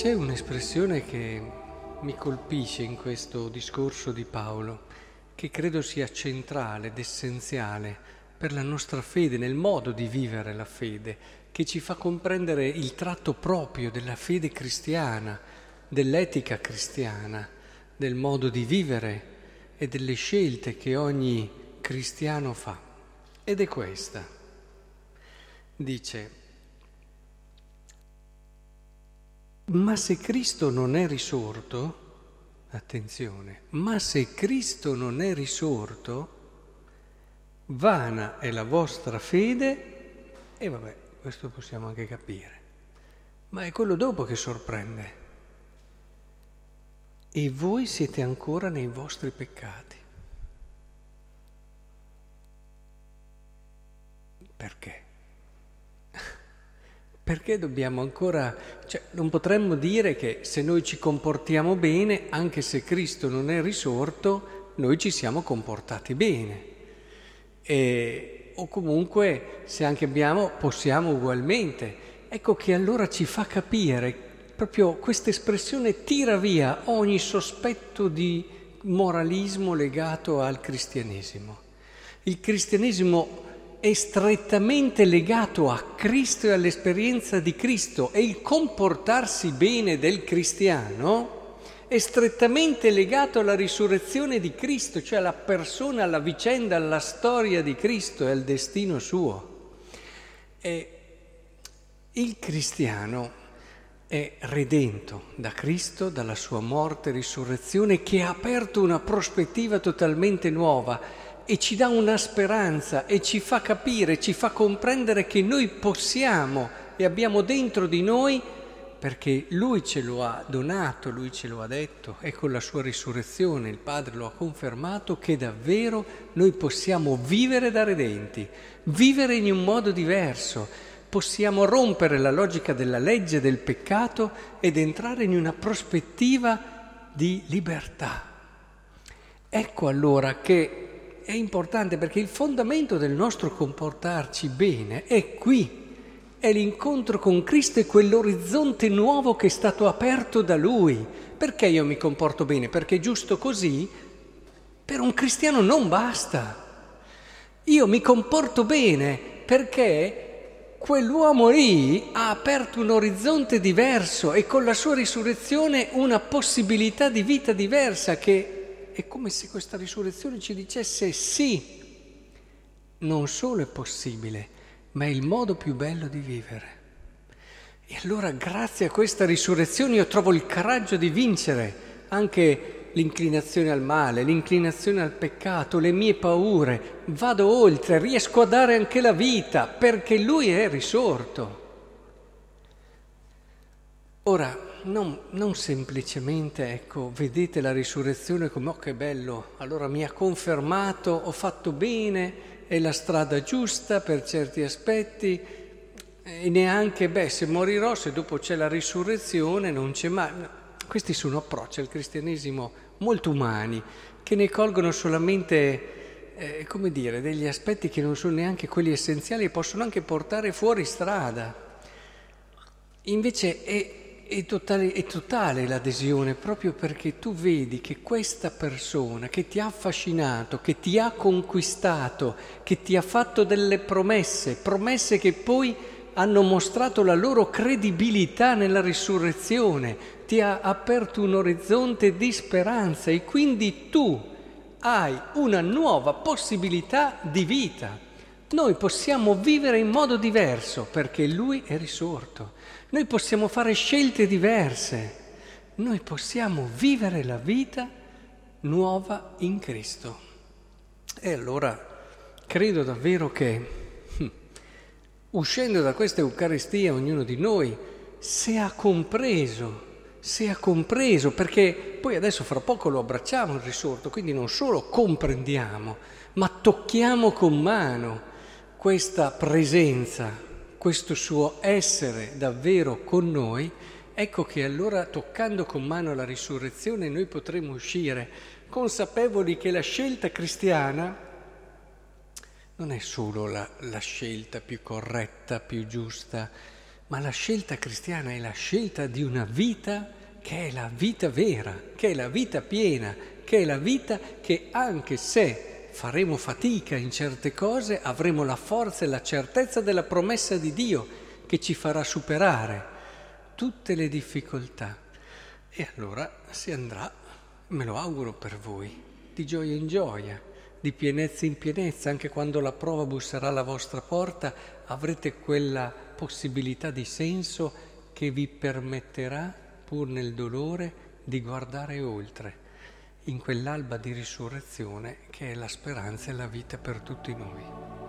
C'è un'espressione che mi colpisce in questo discorso di Paolo, che credo sia centrale ed essenziale per la nostra fede, nel modo di vivere la fede, che ci fa comprendere il tratto proprio della fede cristiana, dell'etica cristiana, del modo di vivere e delle scelte che ogni cristiano fa. Ed è questa. Dice, Ma se Cristo non è risorto, attenzione, ma se Cristo non è risorto, vana è la vostra fede, e vabbè, questo possiamo anche capire, ma è quello dopo che sorprende. E voi siete ancora nei vostri peccati. Perché? Perché dobbiamo ancora, cioè non potremmo dire che se noi ci comportiamo bene, anche se Cristo non è risorto, noi ci siamo comportati bene. E, o comunque se anche abbiamo, possiamo ugualmente. Ecco che allora ci fa capire, proprio questa espressione tira via ogni sospetto di moralismo legato al cristianesimo. Il cristianesimo è strettamente legato a Cristo e all'esperienza di Cristo e il comportarsi bene del cristiano è strettamente legato alla risurrezione di Cristo, cioè alla persona, alla vicenda, alla storia di Cristo e al destino suo. E il cristiano è redento da Cristo, dalla sua morte e risurrezione, che ha aperto una prospettiva totalmente nuova e ci dà una speranza e ci fa capire, ci fa comprendere che noi possiamo e abbiamo dentro di noi, perché Lui ce lo ha donato, Lui ce lo ha detto e con la sua risurrezione il Padre lo ha confermato, che davvero noi possiamo vivere da redenti, vivere in un modo diverso, possiamo rompere la logica della legge del peccato ed entrare in una prospettiva di libertà. Ecco allora che è importante perché il fondamento del nostro comportarci bene è qui, è l'incontro con Cristo e quell'orizzonte nuovo che è stato aperto da Lui. Perché io mi comporto bene? Perché giusto così? Per un cristiano non basta. Io mi comporto bene perché quell'uomo lì ha aperto un orizzonte diverso e con la sua risurrezione una possibilità di vita diversa che è come se questa risurrezione ci dicesse sì, non solo è possibile, ma è il modo più bello di vivere. E allora grazie a questa risurrezione io trovo il coraggio di vincere anche l'inclinazione al male, l'inclinazione al peccato, le mie paure, vado oltre, riesco a dare anche la vita perché Lui è risorto. Ora, non, non, semplicemente, ecco, vedete la risurrezione come, oh che bello, allora mi ha confermato, ho fatto bene, è la strada giusta per certi aspetti, e neanche, beh, se morirò, se dopo c'è la risurrezione, non c'è mai. Questi sono approcci al cristianesimo molto umani, che ne colgono solamente, eh, come dire, degli aspetti che non sono neanche quelli essenziali e possono anche portare fuori strada. Invece è è totale, è totale l'adesione proprio perché tu vedi che questa persona che ti ha affascinato, che ti ha conquistato, che ti ha fatto delle promesse, promesse che poi hanno mostrato la loro credibilità nella risurrezione, ti ha aperto un orizzonte di speranza e quindi tu hai una nuova possibilità di vita. Noi possiamo vivere in modo diverso perché Lui è risorto. Noi possiamo fare scelte diverse. Noi possiamo vivere la vita nuova in Cristo. E allora credo davvero che hm, uscendo da questa Eucaristia ognuno di noi, se ha compreso, se ha compreso, perché poi adesso fra poco lo abbracciamo il risorto, quindi non solo comprendiamo, ma tocchiamo con mano questa presenza, questo suo essere davvero con noi, ecco che allora toccando con mano la risurrezione noi potremo uscire consapevoli che la scelta cristiana non è solo la, la scelta più corretta, più giusta, ma la scelta cristiana è la scelta di una vita che è la vita vera, che è la vita piena, che è la vita che anche se faremo fatica in certe cose, avremo la forza e la certezza della promessa di Dio che ci farà superare tutte le difficoltà. E allora si andrà, me lo auguro per voi, di gioia in gioia, di pienezza in pienezza, anche quando la prova busserà alla vostra porta, avrete quella possibilità di senso che vi permetterà, pur nel dolore, di guardare oltre in quell'alba di risurrezione che è la speranza e la vita per tutti noi.